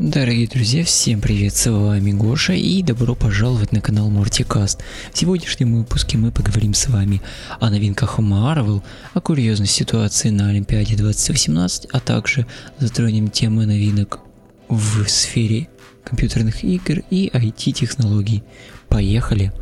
Дорогие друзья, всем привет, с вами Гоша и добро пожаловать на канал Мортикаст. В сегодняшнем выпуске мы поговорим с вами о новинках Marvel, о курьезной ситуации на Олимпиаде 2018, а также затронем темы новинок в сфере компьютерных игр и IT-технологий. Поехали!